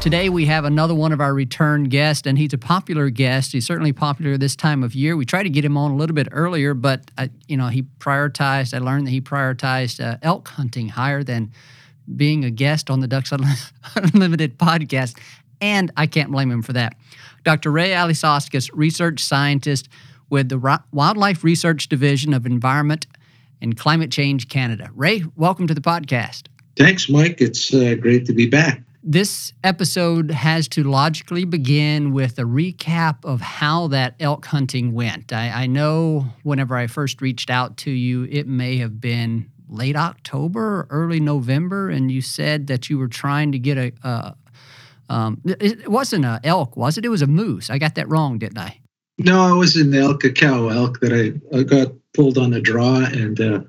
Today we have another one of our return guests, and he's a popular guest. He's certainly popular this time of year. We tried to get him on a little bit earlier, but uh, you know he prioritized. I learned that he prioritized uh, elk hunting higher than being a guest on the Ducks Unlimited podcast, and I can't blame him for that. Dr. Ray Alisauskas, research scientist with the Wildlife Research Division of Environment and Climate Change Canada. Ray, welcome to the podcast. Thanks, Mike. It's uh, great to be back. This episode has to logically begin with a recap of how that elk hunting went. I, I, know whenever I first reached out to you, it may have been late October, early November, and you said that you were trying to get a. a um, it wasn't an elk, was it? It was a moose. I got that wrong, didn't I? No, it was an elk, a cow elk that I, I got pulled on a draw, and uh,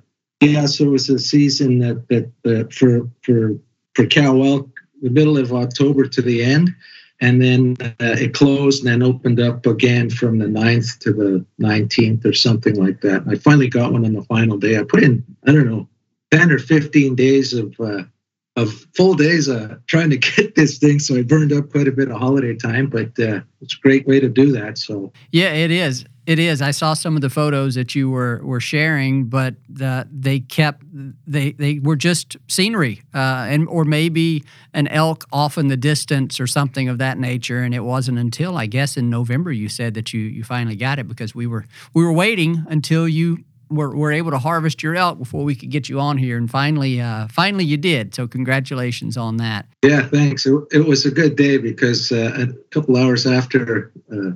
yeah, so it was a season that that uh, for for for cow elk the middle of October to the end. And then uh, it closed and then opened up again from the 9th to the 19th or something like that. I finally got one on the final day. I put in, I don't know, 10 or 15 days of uh, of full days uh, trying to get this thing. So I burned up quite a bit of holiday time, but uh, it's a great way to do that. So yeah, it is. It is. I saw some of the photos that you were were sharing, but the, they kept they they were just scenery, uh, and or maybe an elk off in the distance or something of that nature. And it wasn't until I guess in November you said that you you finally got it because we were we were waiting until you were, were able to harvest your elk before we could get you on here, and finally, uh, finally you did. So congratulations on that. Yeah, thanks. It, it was a good day because uh, a couple hours after uh,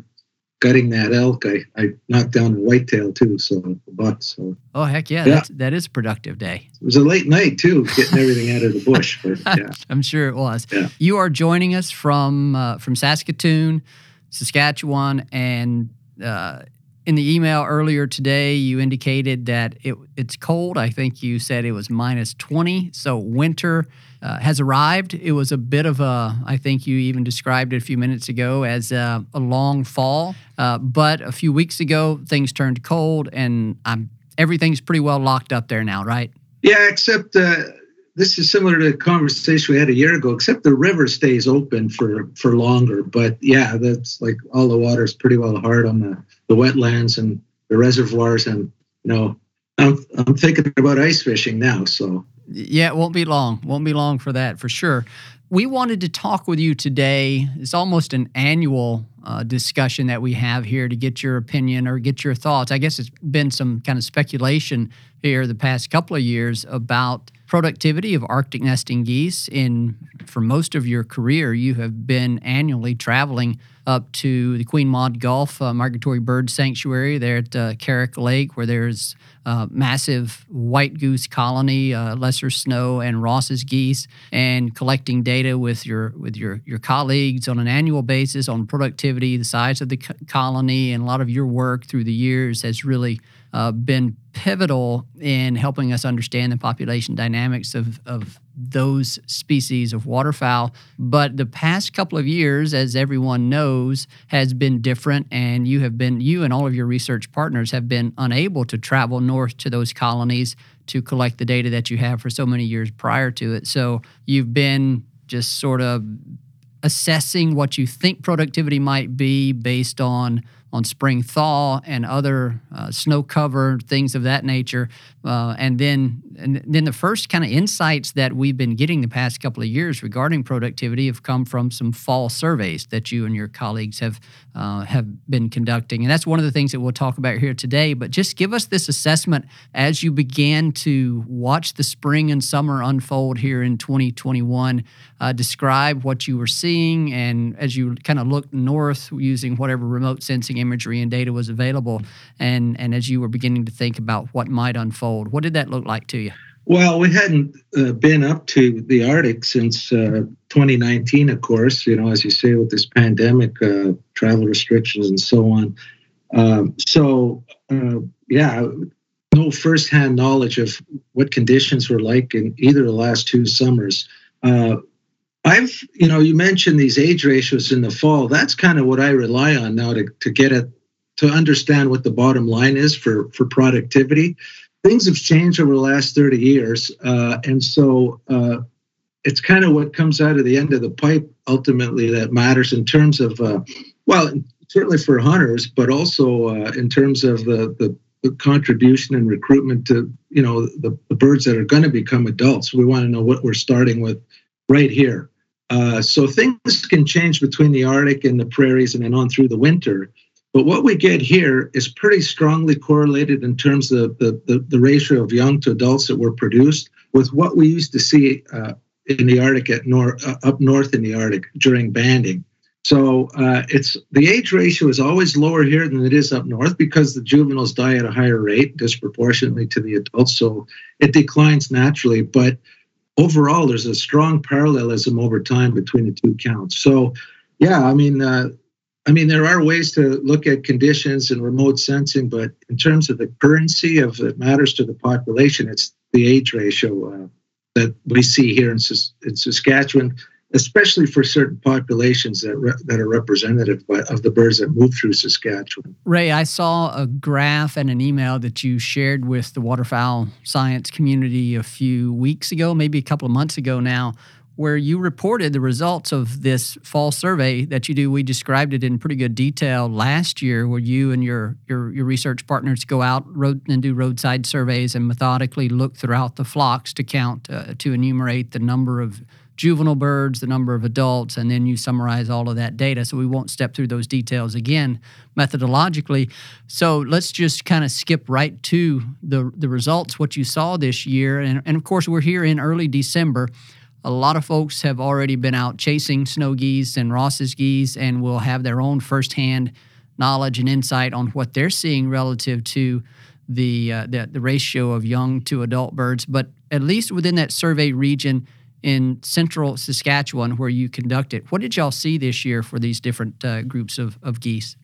gutting that elk, I, I knocked down a whitetail too, so buck. So oh heck yeah, yeah. That's, that is a productive day. It was a late night too, getting everything out of the bush. But yeah, I'm sure it was. Yeah. You are joining us from uh, from Saskatoon, Saskatchewan, and uh, in the email earlier today, you indicated that it, it's cold. I think you said it was minus 20. So winter uh, has arrived. It was a bit of a, I think you even described it a few minutes ago as a, a long fall. Uh, but a few weeks ago, things turned cold and I'm, everything's pretty well locked up there now, right? Yeah, except uh, this is similar to the conversation we had a year ago, except the river stays open for, for longer. But yeah, that's like all the water is pretty well hard on the the wetlands and the reservoirs and you know I'm, I'm thinking about ice fishing now so Yeah, it won't be long. Won't be long for that for sure. We wanted to talk with you today. It's almost an annual uh, discussion that we have here to get your opinion or get your thoughts. I guess it's been some kind of speculation here the past couple of years about productivity of Arctic nesting geese. In for most of your career, you have been annually traveling up to the Queen Maud Gulf uh, Migratory Bird Sanctuary there at uh, Karrak Lake, where there's uh, massive white goose colony, uh, lesser snow, and Ross's geese, and collecting data with your with your your colleagues on an annual basis on productivity, the size of the co- colony, and a lot of your work through the years has really uh, been pivotal in helping us understand the population dynamics of, of those species of waterfowl. But the past couple of years, as everyone knows, has been different, and you have been, you and all of your research partners have been unable to travel north to those colonies to collect the data that you have for so many years prior to it. So you've been just sort of assessing what you think productivity might be based on on spring thaw and other uh, snow cover things of that nature. Uh, and then and then the first kind of insights that we've been getting the past couple of years regarding productivity have come from some fall surveys that you and your colleagues have uh, have been conducting. And that's one of the things that we'll talk about here today but just give us this assessment as you began to watch the spring and summer unfold here in 2021 uh, describe what you were seeing and as you kind of looked north using whatever remote sensing imagery and data was available and and as you were beginning to think about what might unfold what did that look like to you well, we hadn't uh, been up to the Arctic since uh, 2019, of course, you know, as you say, with this pandemic, uh, travel restrictions and so on. Um, so, uh, yeah, no firsthand knowledge of what conditions were like in either the last two summers. I've, you know, you mentioned these age ratios in the fall. That's kind of what I rely on now to, to get it to understand what the bottom line is for for productivity. Things have changed over the last 30 years, uh, and so uh, it's kind of what comes out of the end of the pipe ultimately that matters in terms of, uh, well, certainly for hunters, but also uh, in terms of the, the the contribution and recruitment to you know the, the birds that are going to become adults. We want to know what we're starting with right here. Uh, so things can change between the Arctic and the prairies and then on through the winter. But what we get here is pretty strongly correlated in terms of the, the, the ratio of young to adults that were produced with what we used to see uh, in the Arctic at nor- uh, up north in the Arctic during banding. So uh, it's the age ratio is always lower here than it is up north because the juveniles die at a higher rate disproportionately to the adults. So it declines naturally. But overall, there's a strong parallelism over time between the two counts. So, yeah, I mean, uh, I mean, there are ways to look at conditions and remote sensing, but in terms of the currency of that matters to the population, it's the age ratio uh, that we see here in, in Saskatchewan especially for certain populations that re- that are representative by, of the birds that move through Saskatchewan. Ray, I saw a graph and an email that you shared with the waterfowl science community a few weeks ago, maybe a couple of months ago now, where you reported the results of this fall survey that you do. We described it in pretty good detail last year, where you and your your, your research partners go out road and do roadside surveys and methodically look throughout the flocks to count uh, to enumerate the number of juvenile birds, the number of adults, and then you summarize all of that data. So we won't step through those details again methodologically. So let's just kind of skip right to the, the results, what you saw this year. And, and of course, we're here in early December. A lot of folks have already been out chasing snow geese and Ross's geese and will have their own firsthand knowledge and insight on what they're seeing relative to the, uh, the, the ratio of young to adult birds. But at least within that survey region, in central Saskatchewan where you conduct it. What did y'all see this year for these different uh, groups of, of geese?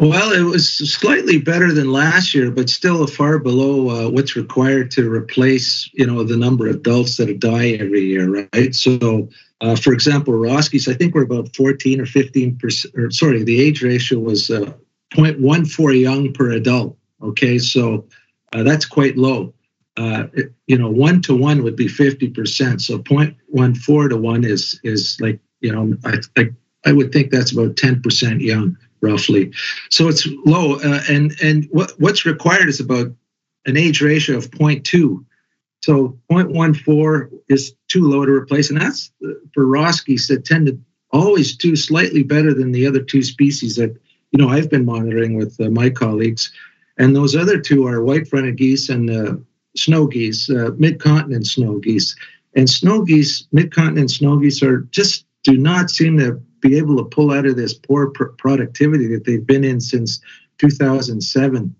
Well, it was slightly better than last year, but still far below uh, what's required to replace, you know, the number of adults that die every year, right? So, uh, for example, Rossies, I think we're about 14 or 15 percent, or sorry, the age ratio was uh, 0.14 young per adult. Okay, so uh, that's quite low uh, you know, one to one would be 50%. So 0.14 to one is, is like, you know, I, I, I would think that's about 10% young roughly. So it's low. Uh, and, and what, what's required is about an age ratio of 0.2 So 0.14 is too low to replace, and that's for Ross geese that tend to always do slightly better than the other two species that you know I've been monitoring with uh, my colleagues, and those other two are white-fronted geese and uh, snow geese, uh, mid-continent snow geese, and snow geese, mid-continent snow geese are just do not seem to be able to pull out of this poor pr- productivity that they've been in since 2007.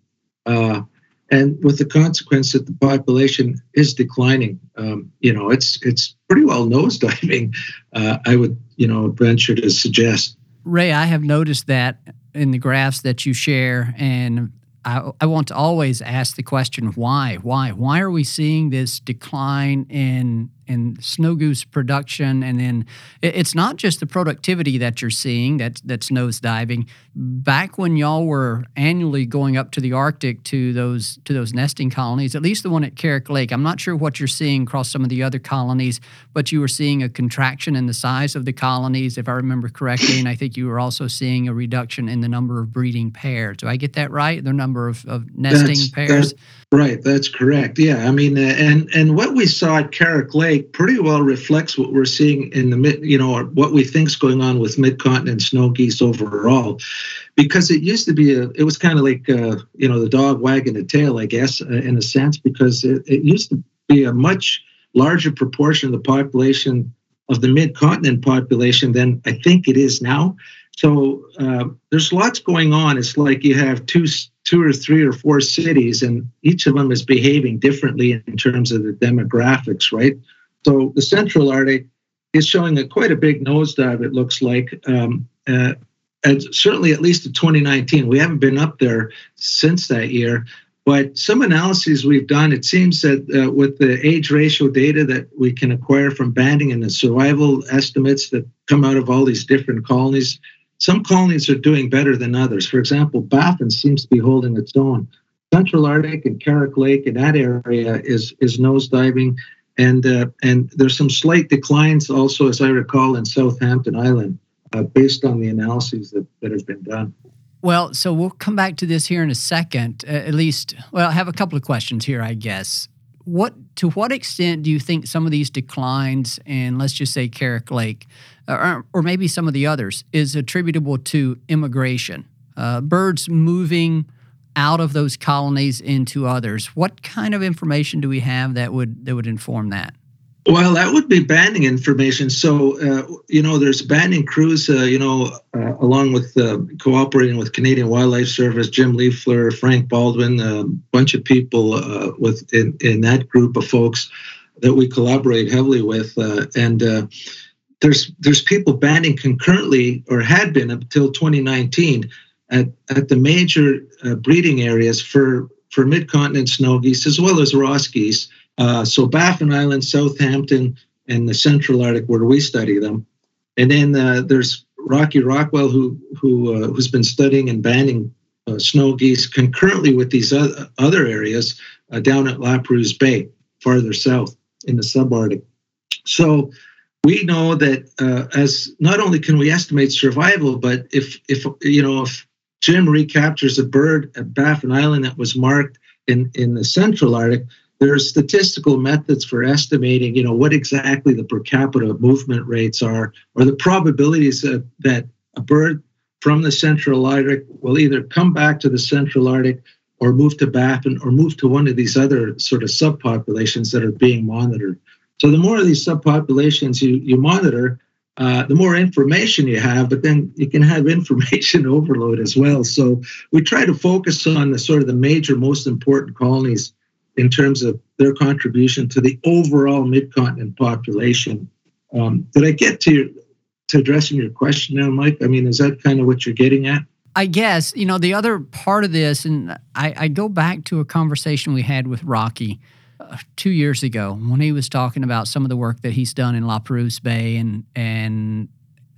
Uh, and with the consequence that the population is declining. Um, you know, it's it's pretty well nosediving. Uh, I would you know venture to suggest. Ray, I have noticed that in the graphs that you share, and I, I want to always ask the question why? Why? Why are we seeing this decline in in snow goose production and then it's not just the productivity that you're seeing that that's nosediving back when y'all were annually going up to the arctic to those to those nesting colonies at least the one at karrak lake i'm not sure what you're seeing across some of the other colonies but you were seeing a contraction in the size of the colonies if i remember correctly and i think you were also seeing a reduction in the number of breeding pairs. Do i get that right? The number of, of nesting that's, pairs? that's, right that's correct yeah i mean uh, and and what we saw at karrak lake pretty well reflects what we're seeing in the mid, you know, what we think is going on with mid-continent snow geese overall, because it used to be a, it was kind of like, uh, you know, the dog wagging the tail, I guess, uh, in a sense, because it, it used to be a much larger proportion of the population of the mid-continent population than I think it is now. So uh, there's lots going on. It's like you have two, two or three or four cities, and each of them is behaving differently in terms of the demographics, right? So the Central Arctic is showing a quite a big nosedive. It looks like, um, uh, and certainly at least to 2019. We haven't been up there since that year. But some analyses we've done, it seems that uh, with the age ratio data that we can acquire from banding and the survival estimates that come out of all these different colonies, some colonies are doing better than others. For example, Baffin seems to be holding its own. Central Arctic and Karrak Lake in that area is is nosediving and uh, and there's some slight declines also, as I recall, in Southampton Island, uh, based on the analyses that, that have been done. Well, so we'll come back to this here in a second. Uh, at least, well, I have a couple of questions here, I guess. What to what extent do you think some of these declines in, let's just say, Karrak Lake, or, or maybe some of the others, is attributable to immigration? Uh, birds moving out of those colonies into others. What kind of information do we have that would that would inform that? Well, that would be banding information. So, uh, you know, there's banding crews, uh, you know, uh, along with uh, cooperating with Canadian Wildlife Service, Jim Leafloor, Frank Baldwin, a bunch of people uh, with in, in that group of folks that we collaborate heavily with. Uh, and there's there's people banding concurrently or had been up until 2019 at, at the major uh, breeding areas for, for mid-continent snow geese as well as Ross geese. Uh, so Baffin Island, Southampton, and the Central Arctic where we study them. And then uh, there's Rocky Rockwell who who uh, who's been studying and banding uh, snow geese concurrently with these other areas uh, down at Lapérouse Bay, farther south in the subarctic. So we know that uh, as not only can we estimate survival, but if if you know if Jim recaptures a bird at Baffin Island that was marked in, in the Central Arctic, there are statistical methods for estimating, you know, what exactly the per capita movement rates are, or the probabilities that, that a bird from the Central Arctic will either come back to the Central Arctic or move to Baffin or move to one of these other sort of subpopulations that are being monitored. So the more of these subpopulations you, you monitor, uh, the more information you have, but then you can have information overload as well. So we try to focus on the sort of the major, most important colonies in terms of their contribution to the overall mid-continent population. Um, did I get to to addressing your question now, Mike? I mean, is that kind of what you're getting at? I guess you know the other part of this, and I, I go back to a conversation we had with Rocky two years ago when he was talking about some of the work that he's done in La Perouse Bay, and and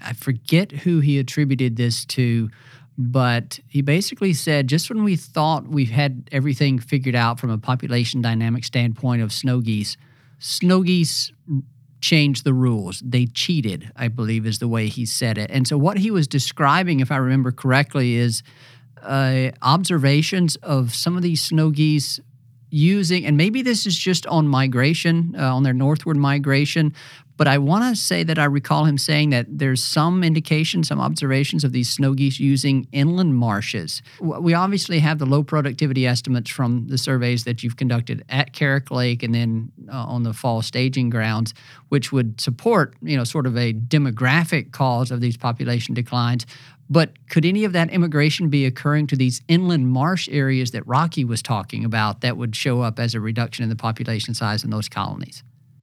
I forget who he attributed this to, but he basically said just when we thought we had everything figured out from a population dynamic standpoint of snow geese, snow geese changed the rules. They cheated, I believe, is the way he said it. And so what he was describing, if I remember correctly, is uh, observations of some of these snow geese using, and maybe this is just on migration, uh, on their northward migration, but I want to say that I recall him saying that there's some indication, some observations of these snow geese using inland marshes. We obviously have the low productivity estimates from the surveys that you've conducted at Karrak Lake and then uh, on the fall staging grounds, which would support, you know, sort of a demographic cause of these population declines. But could any of that immigration be occurring to these inland marsh areas that Rocky was talking about that would show up as a reduction in the population size in those colonies?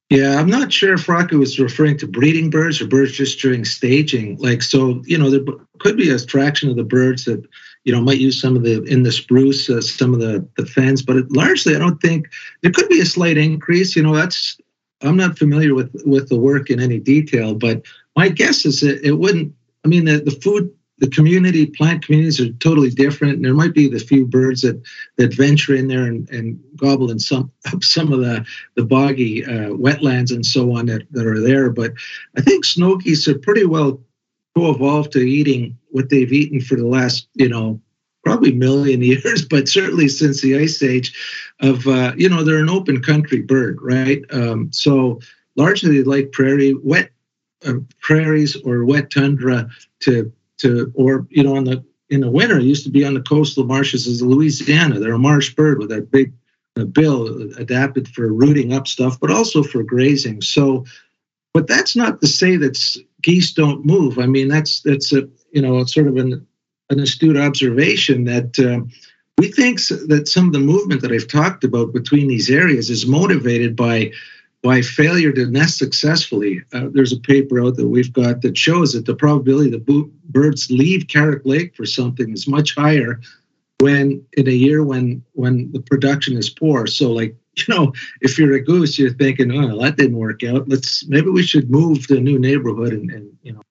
Yeah, I'm not sure if Rocky was referring to breeding birds or birds just during staging. Like, so, you know, there could be a fraction of the birds that, you know, might use some of the, in the spruce, uh, some of the, the fens, but it, largely, I don't think there could be a slight increase. You know, that's, I'm not familiar with, with the work in any detail, but my guess is that it wouldn't, I mean, the, the food the community plant communities are totally different. And there might be the few birds that that venture in there and, and gobble in some some of the the boggy uh, wetlands and so on that, that are there. But I think snow geese are pretty well co-evolved to eating what they've eaten for the last you know probably million years, but certainly since the ice age. Of uh, you know they're an open country bird, right? Um, so largely they like prairie wet uh, prairies or wet tundra to to, or you know, in the in the winter, it used to be on the coastal marshes of Louisiana. They're a marsh bird with that big uh, bill adapted for rooting up stuff, but also for grazing. So, but that's not to say that geese don't move. I mean, that's that's a you know, sort of an an astute observation that. Uh, we think that some of the movement that I've talked about between these areas is motivated by by failure to nest successfully. Uh, there's a paper out that we've got that shows that the probability that bo- birds leave Karrak Lake for something is much higher when in a year when when the production is poor. So like you know, if you're a goose, you're thinking, oh, that didn't work out. Let's maybe we should move to a new neighborhood and, and you know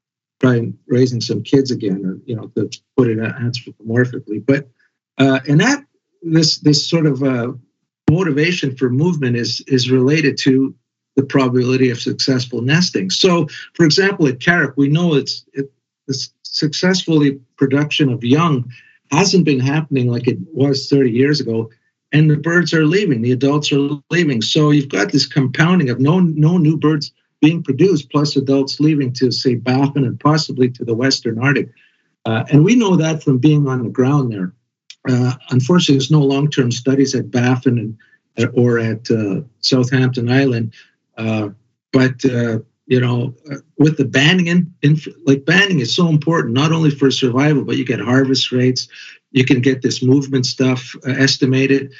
try raising some kids again, or you know, to put it anthropomorphically. But uh, and that this this sort of uh, motivation for movement is is related to the probability of successful nesting. So, for example, at Karrak, we know it's it, the successfully production of young hasn't been happening like it was 30 years ago, and the birds are leaving, the adults are leaving. So you've got this compounding of no no new birds being produced, plus adults leaving to say Baffin and possibly to the Western Arctic. Uh, and we know that from being on the ground there. Uh, unfortunately, there's no long-term studies at Baffin and or at uh, Southampton Island but uh, you know, uh, with the banding, in, in, like banding is so important not only for survival, but you get harvest rates, you can get this movement stuff uh, estimated.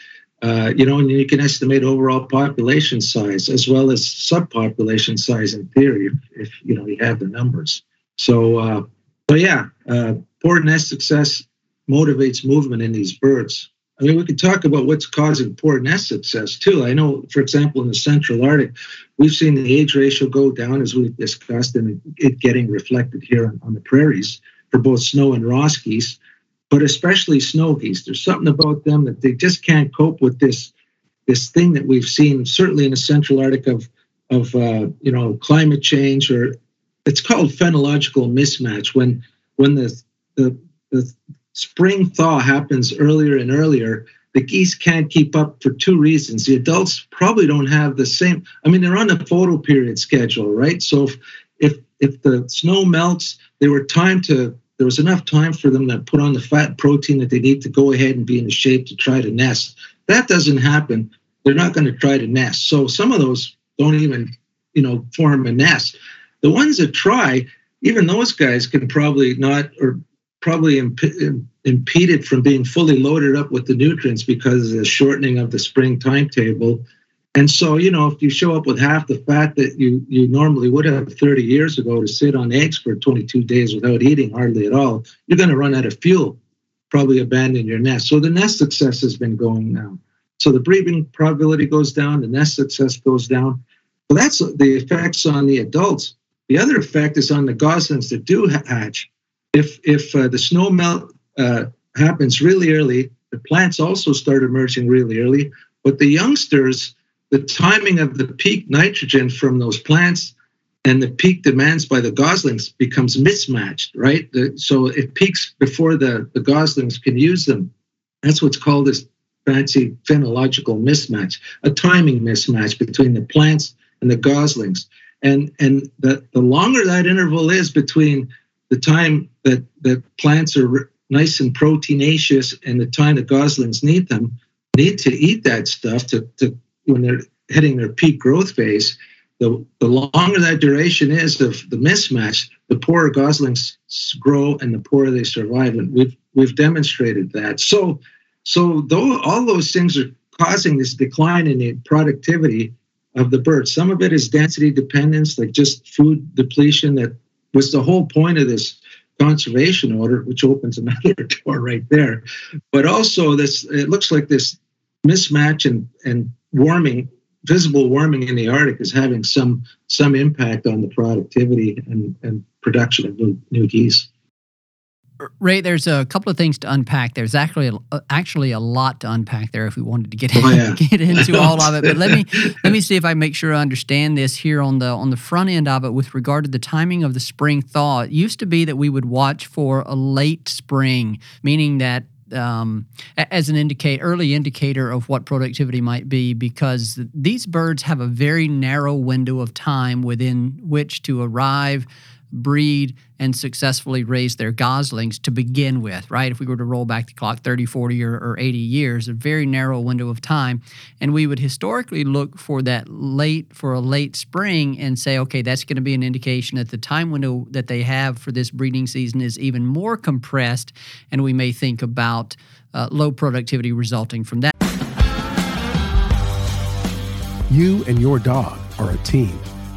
Uh, you know, and you can estimate overall population size as well as subpopulation size in theory if, if you know you have the numbers. So, uh, yeah, uh, poor nest success motivates movement in these birds. I mean, we could talk about what's causing poor nest success too. I know, for example, in the Central Arctic, we've seen the age ratio go down as we've discussed, and it getting reflected here on, on the prairies for both snow and Ross geese, but especially snow geese. There's something about them that they just can't cope with this this thing that we've seen, certainly in the Central Arctic, of of uh, you know climate change, or it's called phenological mismatch when when the the, the spring thaw happens earlier and earlier, the geese can't keep up for two reasons. The adults probably don't have the same. I mean, they're on a photoperiod schedule, right? So if if if the snow melts, there were time to there was enough time for them to put on the fat protein that they need to go ahead and be in the shape to try to nest. That doesn't happen. They're not going to try to nest. So some of those don't even, you know, form a nest. The ones that try, even those guys can probably not or probably imp- impeded from being fully loaded up with the nutrients because of the shortening of the spring timetable. And so, you know, if you show up with half the fat that you you normally would have 30 years ago to sit on eggs for 22 days without eating hardly at all, you're going to run out of fuel, probably abandon your nest. So the nest success has been going down. So the breeding probability goes down, the nest success goes down. Well, that's the effects on the adults. The other effect is on the goslings that do hatch if if uh, the snow melt uh, happens really early, the plants also start emerging really early. But the youngsters, the timing of the peak nitrogen from those plants and the peak demands by the goslings becomes mismatched, right? The, so it peaks before the, the goslings can use them. That's what's called this fancy phenological mismatch, a timing mismatch between the plants and the goslings. And and the, the longer that interval is between the time that that plants are nice and proteinaceous and the time the goslings need them, need to eat that stuff to, to when they're hitting their peak growth phase, the, the longer that duration is of the mismatch, the poorer goslings grow and the poorer they survive. And we've we've demonstrated that. So so though all those things are causing this decline in the productivity of the bird. Some of it is density dependence, like just food depletion. That was the whole point of this conservation order, which opens another door right there. But also this, it looks like this mismatch and and warming visible warming in the Arctic is having some some impact on the productivity and, and production of new, new geese. Ray, there's a couple of things to unpack. There's actually a, actually a lot to unpack there if we wanted to get oh, yeah. get into all of it. But let me let me see if I make sure I understand this here on the on the front end of it with regard to the timing of the spring thaw. It used to be that we would watch for a late spring, meaning that um, as an indicate early indicator of what productivity might be because these birds have a very narrow window of time within which to arrive breed and successfully raise their goslings to begin with, right? If we were to roll back the clock 30, 40, or, or 80 years, a very narrow window of time. And we would historically look for that late, for a late spring and say, okay, that's going to be an indication that the time window that they have for this breeding season is even more compressed. And we may think about uh, low productivity resulting from that. You and your dog are a team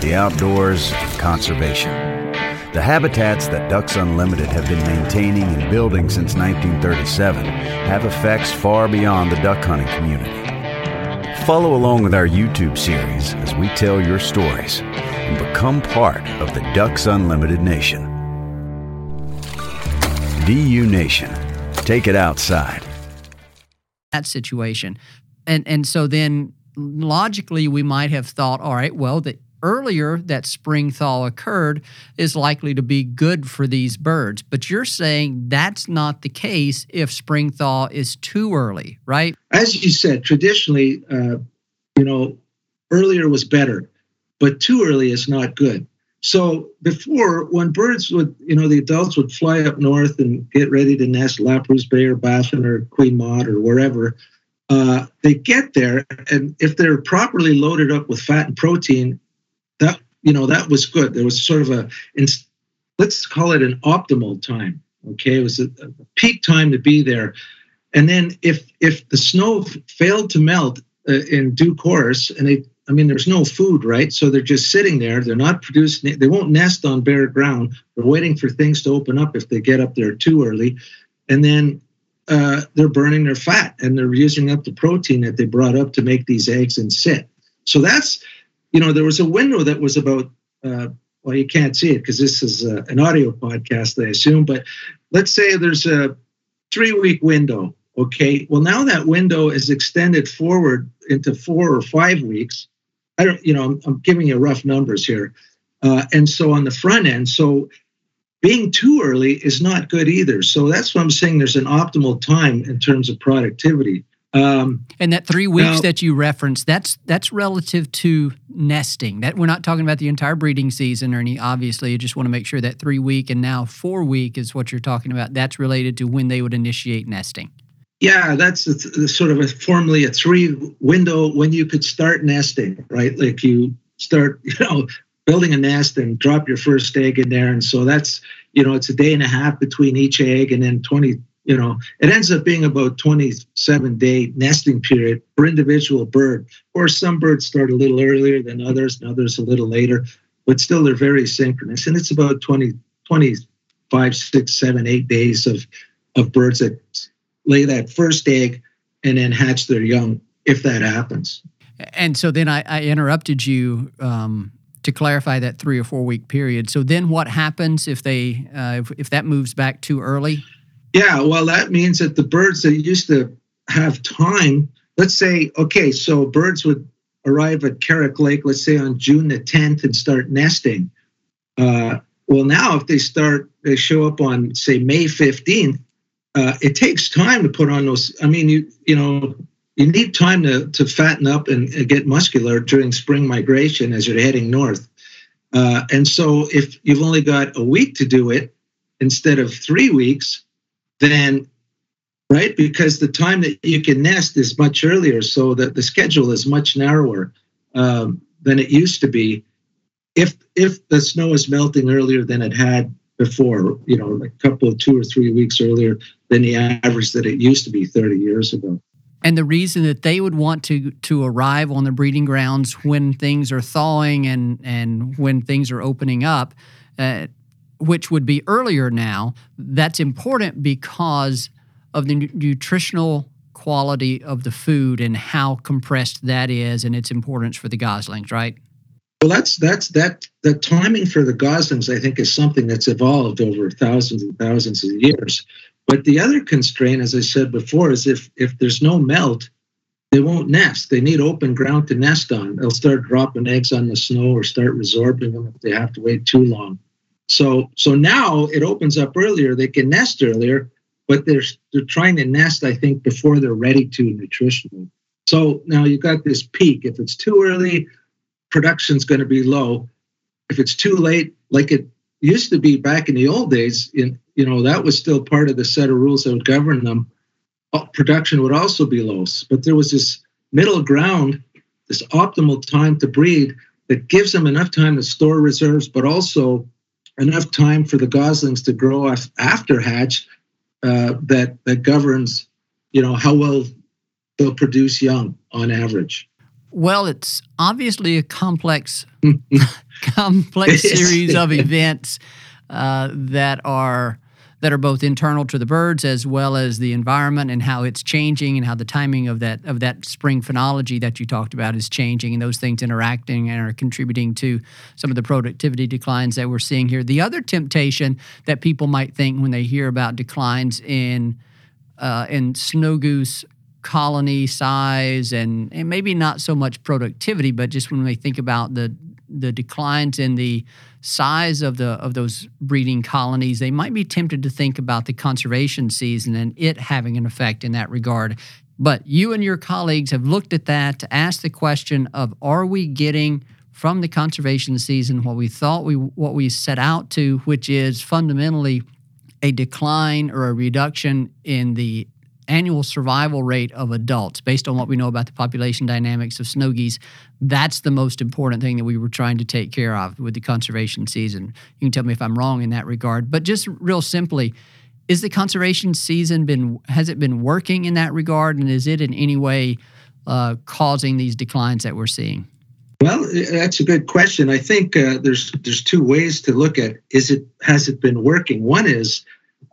the outdoors, conservation. The habitats that Ducks Unlimited have been maintaining and building since 1937 have effects far beyond the duck hunting community. Follow along with our YouTube series as we tell your stories and become part of the Ducks Unlimited Nation. DU Nation, take it outside. That situation. And and so then logically we might have thought, all right, well, the earlier that spring thaw occurred is likely to be good for these birds. But you're saying that's not the case if spring thaw is too early, right? As you said, traditionally, uh, you know, earlier was better, but too early is not good. So before, when birds would, you know, the adults would fly up north and get ready to nest La Perouse Bay or Baffin or Queen Maud or wherever, uh, they get there, and if they're properly loaded up with fat and protein, you know that was good. There was sort of a let's call it an optimal time. Okay, it was a, a peak time to be there, and then if if the snow failed to melt uh, in due course, and they I mean, there's no food, right? So they're just sitting there. They're not producing. They won't nest on bare ground. They're waiting for things to open up if they get up there too early, and then uh, they're burning their fat and they're using up the protein that they brought up to make these eggs and sit. So that's, you know, there was a window that was about, uh, well, you can't see it because this is uh, an audio podcast, I assume, but let's say there's a three week window. Okay. Well, now that window is extended forward into four or five weeks. I don't, you know, I'm, I'm giving you rough numbers here. Uh, and so on the front end, so being too early is not good either. So that's what I'm saying. There's an optimal time in terms of productivity. Um, and that three weeks now, that you referenced, that's that's relative to nesting. That we're not talking about the entire breeding season or any. Obviously, you just want to make sure that three week and now four week is what you're talking about. That's related to when they would initiate nesting. Yeah, that's a, a sort of a formally a three window when you could start nesting, right? Like you start, you know, building a nest and drop your first egg in there, and so that's you know it's a day and a half between each egg, and then 20 you know, it ends up being about 27 day nesting period for individual bird. Or some birds start a little earlier than others, and others a little later, but still they're very synchronous. And it's about 20, 25, six, seven, eight days of, of birds that lay that first egg and then hatch their young, if that happens. And so then I, I interrupted you um, to clarify that three or four week period. So then what happens if they uh, if, if that moves back too early? Yeah, well, that means that the birds that used to have time, let's say, okay, so birds would arrive at Karrak Lake, let's say on June the 10th, and start nesting. Uh, well, now if they start, they show up on say May 15th. Uh, it takes time to put on those. I mean, you you know, you need time to to fatten up and, get muscular during spring migration as you're heading north. Uh, and so, if you've only got a week to do it instead of three weeks, then right? Because the time that you can nest is much earlier so that the schedule is much narrower um, than it used to be. If if the snow is melting earlier than it had before you know a couple of two or three weeks earlier than the average that it used to be 30 years ago. And the reason that they would want to to arrive on the breeding grounds when things are thawing and and when things are opening up uh, which would be earlier now, that's important because of the nutritional quality of the food and how compressed that is and its importance for the goslings, right? Well, that's that's that the timing for the goslings. I think is something that's evolved over thousands and thousands of years. But the other constraint, as I said before, is if if there's no melt, they won't nest. They need open ground to nest on. They'll start dropping eggs on the snow or start resorbing them if they have to wait too long. So so now it opens up earlier. They can nest earlier, but they're they're trying to nest, I think, before they're ready to nutritionally. So now you've got this peak. If it's too early, production's going to be low. If it's too late, like it used to be back in the old days, in you know that was still part of the set of rules that would govern them. Uh, production would also be low, but there was this middle ground, this optimal time to breed that gives them enough time to store reserves, but also enough time for the goslings to grow after hatch uh, that that governs, you know, how well they'll produce young on average. Well, it's obviously a complex, complex series of events uh, that are that are both internal to the birds as well as the environment and how it's changing and how the timing of that of that spring phenology that you talked about is changing and those things interacting and are contributing to some of the productivity declines that we're seeing here. The other temptation that people might think when they hear about declines in uh, in snow goose colony size and, and maybe not so much productivity, but just when they think about the the declines in the size of the of those breeding colonies, they might be tempted to think about the conservation season and it having an effect in that regard. But you and your colleagues have looked at that to ask the question of are we getting from the conservation season what we thought we what we set out to, which is fundamentally a decline or a reduction in the annual survival rate of adults based on what we know about the population dynamics of snow geese that's the most important thing that we were trying to take care of with the conservation season you can tell me if i'm wrong in that regard but just real simply is the conservation season been has it been working in that regard and is it in any way uh, causing these declines that we're seeing well, that's a good question. I think uh, there's there's two ways to look at is it has it been working. One is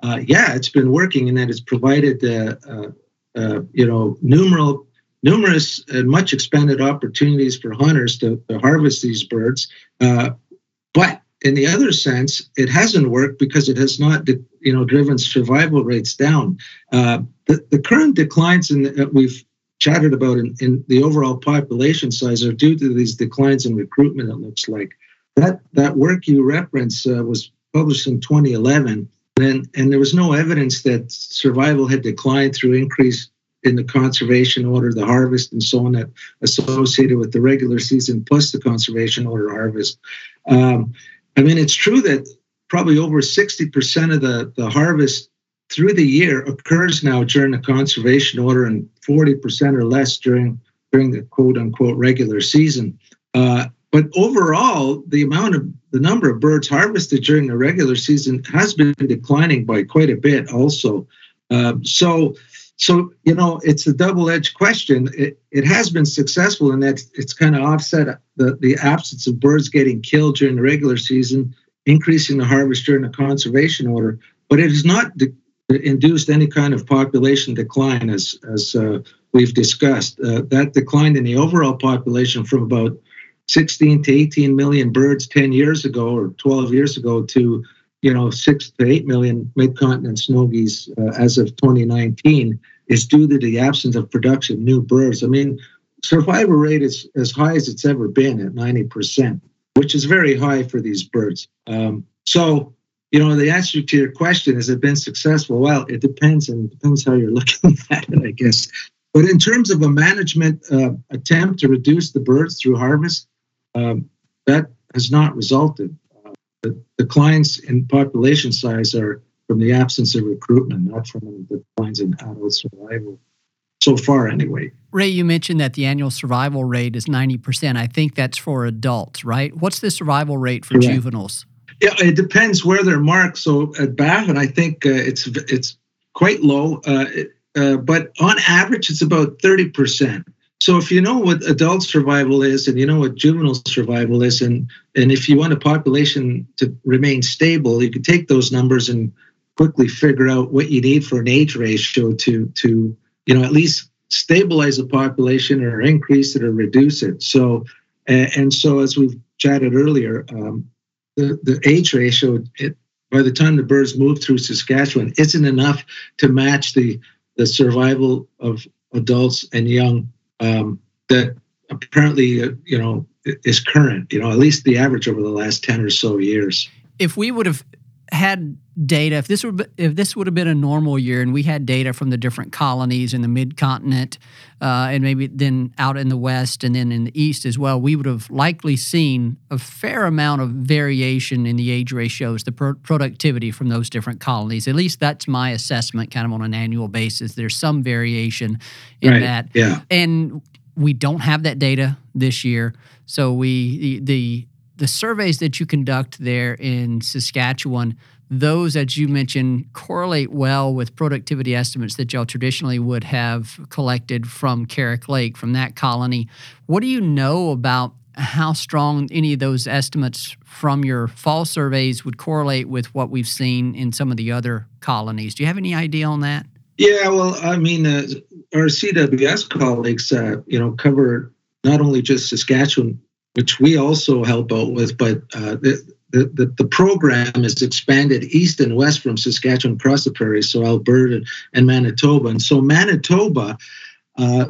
uh, yeah, it's been working in that it's provided, uh, uh, uh, you know, numeral, numerous and much expanded opportunities for hunters to, to harvest these birds. But in the other sense, it hasn't worked because it has not, you know, driven survival rates down. The, the current declines in we've chatted about in, in the overall population size are due to these declines in recruitment. It looks like that that work you reference uh, was published in 2011, and and there was no evidence that survival had declined through increase in the conservation order, the harvest, and so on that associated with the regular season plus the conservation order harvest. Um, I mean, it's true that probably over 60% of the, the harvest through the year occurs now during the conservation order and 40% or less during during the quote unquote regular season. Uh, but overall, the amount of the number of birds harvested during the regular season has been declining by quite a bit also. Uh, so so you know it's a double-edged question it, it has been successful in that it's kind of offset the, the absence of birds getting killed during the regular season increasing the harvest during the conservation order but it has not de- induced any kind of population decline as as uh, we've discussed uh, that declined in the overall population from about 16 to 18 million birds 10 years ago or 12 years ago to you know, six to eight million mid-continent snow geese uh, as of 2019 is due to the absence of production new birds. I mean, survival rate is as high as it's ever been at 90%, which is very high for these birds. Um, so, you know, the answer to your question has it been successful? Well, it depends, and depends how you're looking at it, I guess. But in terms of a management uh, attempt to reduce the birds through harvest, um, that has not resulted the declines in population size are from the absence of recruitment, not from the declines in adult survival. So far, anyway. Ray, you mentioned that the annual survival rate is 90%. I think that's for adults, right? What's the survival rate for Correct. juveniles? Yeah, it depends where they're marked. So at Baffin, I think uh, it's it's quite low, uh, uh, but on average, it's about 30%. So if you know what adult survival is and you know what juvenile survival is, and and if you want a population to remain stable, you can take those numbers and quickly figure out what you need for an age ratio to to you know at least stabilize a population or increase it or reduce it. So and, and so as we've chatted earlier, um, the the age ratio it, by the time the birds move through Saskatchewan isn't enough to match the the survival of adults and young um, that apparently, you know, is current, you know, at least the average over the last 10 or so years. If we would have had data, if this would if this would have been a normal year, and we had data from the different colonies in the mid continent, uh, and maybe then out in the west and then in the east as well, we would have likely seen a fair amount of variation in the age ratios, the pro- productivity from those different colonies. At least that's my assessment, kind of on an annual basis. There's some variation in right. that, yeah. and we don't have that data this year. So we the, the the surveys that you conduct there in Saskatchewan, those, as you mentioned, correlate well with productivity estimates that y'all traditionally would have collected from Karrak Lake, from that colony. What do you know about how strong any of those estimates from your fall surveys would correlate with what we've seen in some of the other colonies? Do you have any idea on that? Yeah, well, I mean, uh, our CWS colleagues, uh, you know, cover not only just Saskatchewan which we also help out with. But uh, the, the, the program is expanded east and west from Saskatchewan across the prairies, so Alberta and Manitoba. And so Manitoba uh,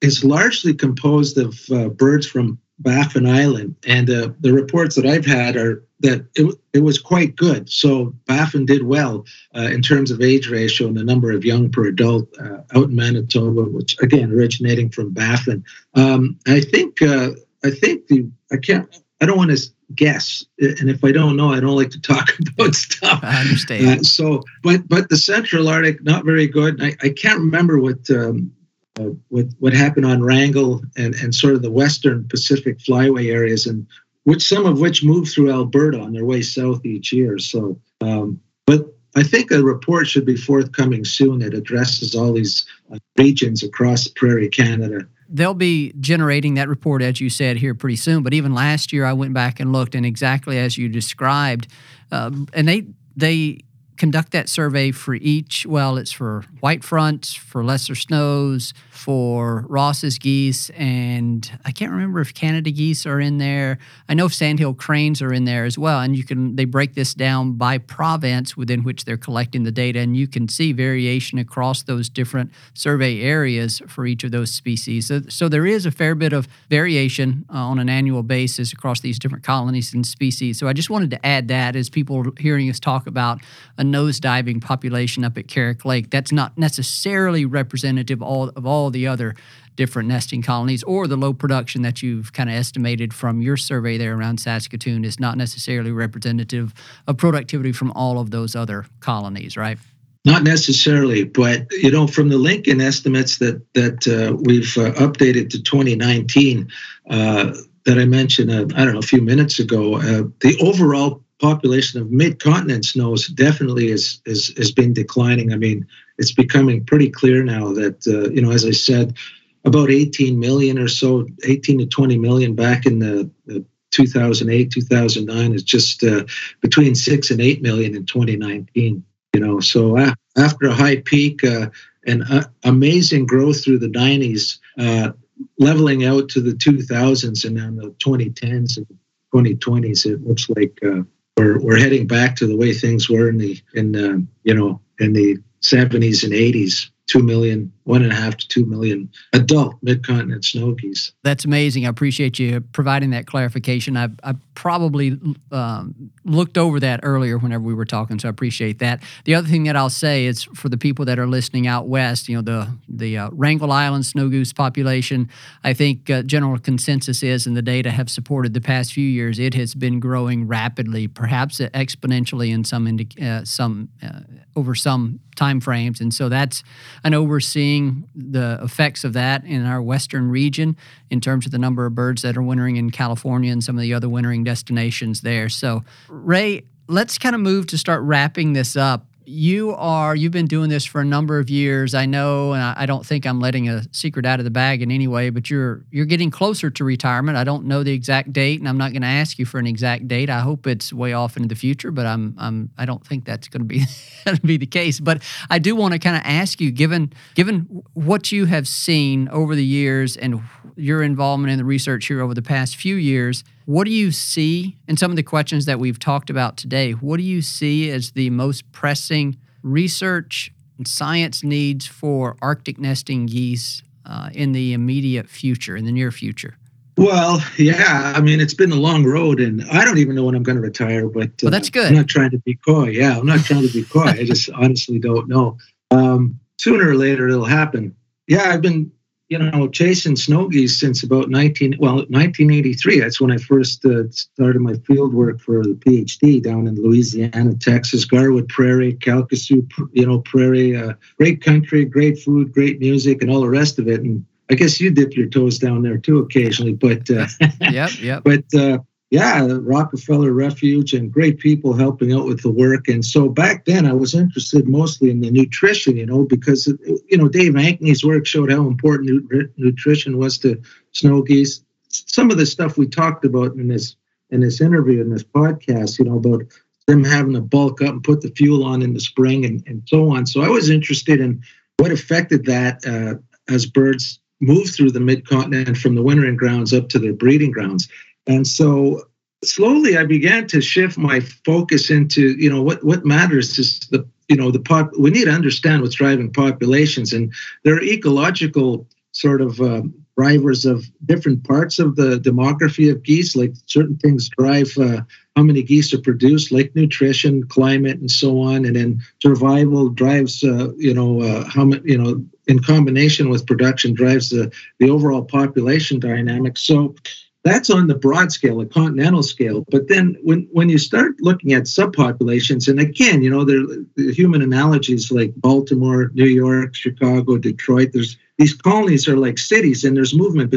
is largely composed of uh, birds from Baffin Island. And uh, the reports that I've had are that it, it was quite good. So Baffin did well uh, in terms of age ratio and the number of young per adult uh, out in Manitoba, which again originating from Baffin. Um, I think uh, I think the I can't I don't want to guess, and if I don't know, I don't like to talk about stuff. I understand. Uh, so, but but the Central Arctic not very good. I, I can't remember what um, uh, what what happened on Wrangel and and sort of the Western Pacific Flyway areas, and which some of which move through Alberta on their way south each year. So, um, but I think a report should be forthcoming soon that addresses all these uh, regions across Prairie Canada they'll be generating that report, as you said, here pretty soon. But even last year, I went back and looked, and exactly as you described, uh, and they they conduct that survey for each. Well, it's for white fronts, for lesser snows, for Ross's geese, and I can't remember if Canada geese are in there. I know if sandhill cranes are in there as well, and you can they break this down by province within which they're collecting the data, and you can see variation across those different survey areas for each of those species. So, so there is a fair bit of variation uh, on an annual basis across these different colonies and species. So I just wanted to add that as people hearing us talk about a nosediving population up at Karrak Lake, that's not necessarily representative all, of all the other different nesting colonies or the low production that you've kind of estimated from your survey there around Saskatoon is not necessarily representative of productivity from all of those other colonies, right? Not necessarily, but you know, from the Lincoln estimates that that uh, we've uh, updated to 2019 uh, that I mentioned, uh, I don't know, a few minutes ago, uh, the overall population of mid-continent snows definitely is, is has been declining. I mean, it's becoming pretty clear now that uh, you know, as I said, about 18 million or so, 18 to 20 million back in the, the 2008, 2009 is just uh, between six and eight million in 2019. You know, so after a high peak uh, and uh, amazing growth through the 90s, uh, leveling out to the 2000s and then the 2010s and 2020s, it looks like uh, we're we're heading back to the way things were in the in uh, you know in the 70s and 80s. Two million, one and a half to two million adult mid-continent snow geese. That's amazing. I appreciate you providing that clarification. I, I probably um, looked over that earlier whenever we were talking, so I appreciate that. The other thing that I'll say is for the people that are listening out west, you know, the the uh, Wrangel Island snow goose population. I think uh, general consensus is, and the data have supported the past few years, it has been growing rapidly, perhaps exponentially in some indi- uh, some uh, over some time frames, and so that's I know we're seeing the effects of that in our western region in terms of the number of birds that are wintering in California and some of the other wintering destinations there. So, Ray, let's kind of move to start wrapping this up you are you've been doing this for a number of years. I know and i don't think i'm letting a secret out of the bag in any way but you're you're getting closer to retirement. I don't know the exact date and i'm not going to ask you for an exact date. I hope it's way off into the future but i'm, I'm i don't think that's going to be be the case. But i do want to kind of ask you given given what you have seen over the years and your involvement in the research here over the past few years what do you see in some of the questions that we've talked about today? What do you see as the most pressing research and science needs for Arctic nesting geese uh, in the immediate future, in the near future? Well, yeah. I mean, it's been a long road, and I don't even know when I'm going to retire. But uh, well, that's good. I'm not trying to be coy. Yeah, I'm not trying to be coy. I just honestly don't know. Um, sooner or later, it'll happen. Yeah, I've been you know, chasing snow geese since about 19, well, 1983. That's when I first uh, started my field work for the PhD down in Louisiana, Texas, Garwood Prairie, Calcasieu, you know, Prairie. Uh, great country, great food, great music, and all the rest of it. And I guess you dip your toes down there too occasionally, but uh, yep, yep. But uh, yeah, Rockefeller Refuge and great people helping out with the work. And so back then I was interested mostly in the nutrition, you know, because, you know, Dave Ankney's work showed how important nutrition was to snow geese. Some of the stuff we talked about in this in this interview, in this podcast, you know, about them having to bulk up and put the fuel on in the spring and, and so on. So I was interested in what affected that uh, as birds move through the mid-continent from the wintering grounds up to their breeding grounds. And so slowly I began to shift my focus into, you know, what, what matters is the, you know, the pop, we need to understand what's driving populations and there are ecological sort of um, drivers of different parts of the demography of geese, like certain things drive uh, how many geese are produced, like nutrition, climate, and so on. And then survival drives, uh, you know, uh, how many, you know, in combination with production drives the, the overall population dynamics. So that's on the broad scale, a continental scale. But then when, when you start looking at subpopulations, and again, you know, there the human analogies like Baltimore, New York, Chicago, Detroit, there's these colonies are like cities and there's movement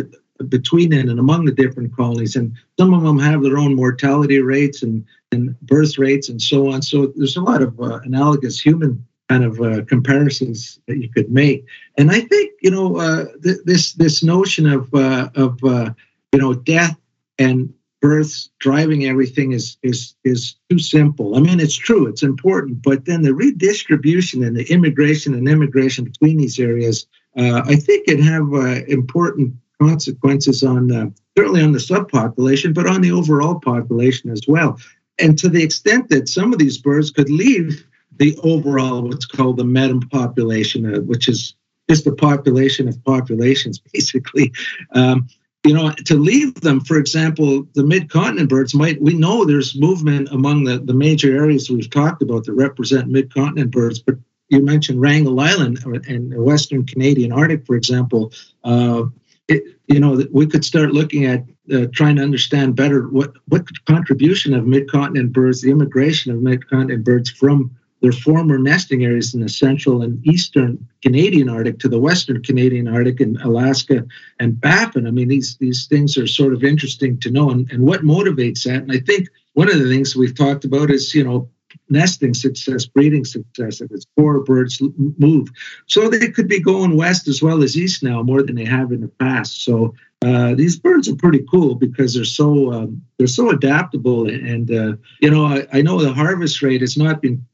between and among the different colonies. And some of them have their own mortality rates and, and birth rates and so on. So there's a lot of uh, analogous human kind of uh, comparisons that you could make. And I think, you know, uh, th- this, this notion of, uh, of, uh, you know, death and births, driving everything is is is too simple. I mean, it's true, it's important, but then the redistribution and the immigration and immigration between these areas, uh, I think, it have uh, important consequences on uh, certainly on the subpopulation, but on the overall population as well. And to the extent that some of these birds could leave the overall what's called the meta population, uh, which is just the population of populations, basically. Um, you know, to leave them, for example, the mid-continent birds might, we know there's movement among the, the major areas we've talked about that represent mid-continent birds, but you mentioned Wrangel Island and Western Canadian Arctic, for example. Uh, it, you know, we could start looking at uh, trying to understand better what, what contribution of mid-continent birds, the immigration of mid-continent birds from their former nesting areas in the central and eastern Canadian Arctic to the western Canadian Arctic and Alaska and Baffin. I mean, these these things are sort of interesting to know, and, and what motivates that. And I think one of the things we've talked about is you know nesting success, breeding success, if it's four birds move. So they could be going west as well as east now, more than they have in the past. So uh, these birds are pretty cool because they're so um, they're so adaptable, and uh, you know I, I know the harvest rate has not been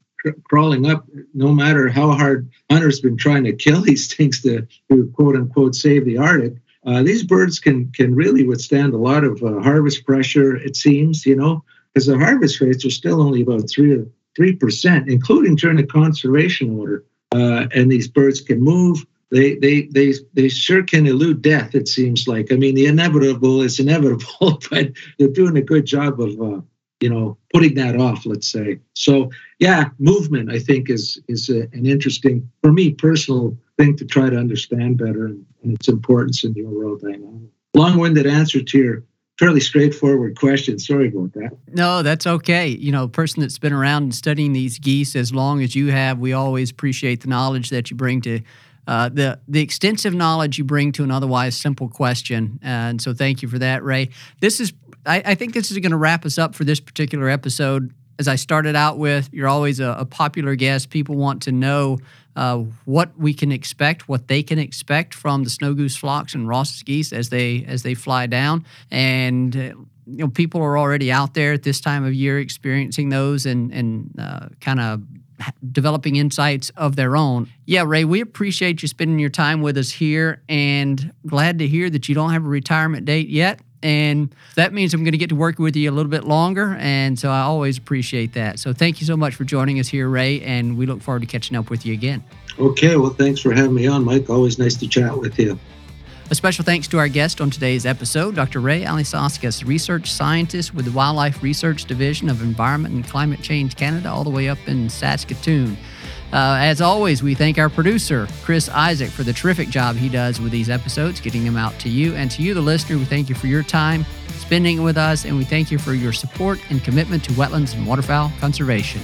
crawling up, no matter how hard hunters been trying to kill these things to, to quote unquote save the Arctic. Uh, these birds can can really withstand a lot of uh, harvest pressure. It seems, you know, because the harvest rates are still only about three three percent, including during the conservation order. Uh, and these birds can move. They they they they sure can elude death. It seems like. I mean, the inevitable is inevitable, but they're doing a good job of uh, you know putting that off let's say. So yeah movement i think is is a, an interesting for me personal thing to try to understand better and, and its importance in the overall dynamic long-winded answer to your fairly straightforward question. Sorry about that. No that's okay. You know person that's been around and studying these geese as long as you have we always appreciate the knowledge that you bring to uh, the the extensive knowledge you bring to an otherwise simple question, and so thank you for that, Ray. This is I, I think this is going to wrap us up for this particular episode. As I started out with, you're always a, a popular guest. People want to know uh, what we can expect, what they can expect from the snow goose flocks and Ross's geese as they as they fly down, and. Uh, you know, people are already out there at this time of year experiencing those and and uh, kind of developing insights of their own. Yeah, Ray, we appreciate you spending your time with us here and glad to hear that you don't have a retirement date yet. And that means I'm going to get to work with you a little bit longer. And so I always appreciate that. So thank you so much for joining us here, Ray. And we look forward to catching up with you again. Okay. Well, thanks for having me on, Mike. Always nice to chat with you. A special thanks to our guest on today's episode, Dr. Ray Alisauskas, research scientist with the Wildlife Research Division of Environment and Climate Change Canada, all the way up in Saskatoon. Uh, as always, we thank our producer, Chris Isaac, for the terrific job he does with these episodes, getting them out to you. And to you, the listener, we thank you for your time spending it with us, and we thank you for your support and commitment to wetlands and waterfowl conservation.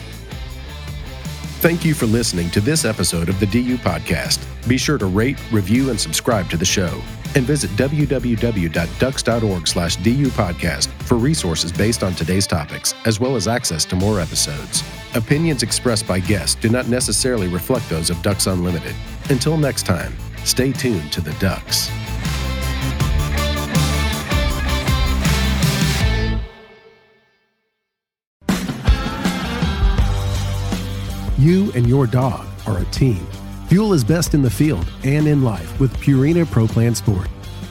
Thank you for listening to this episode of the DU Podcast. Be sure to rate, review, and subscribe to the show and visit www.ducks.org slash du podcast for resources based on today's topics, as well as access to more episodes. Opinions expressed by guests do not necessarily reflect those of Ducks Unlimited. Until next time, stay tuned to the Ducks. You and your dog are a team. Fuel is best in the field and in life with Purina Pro Plan Sport.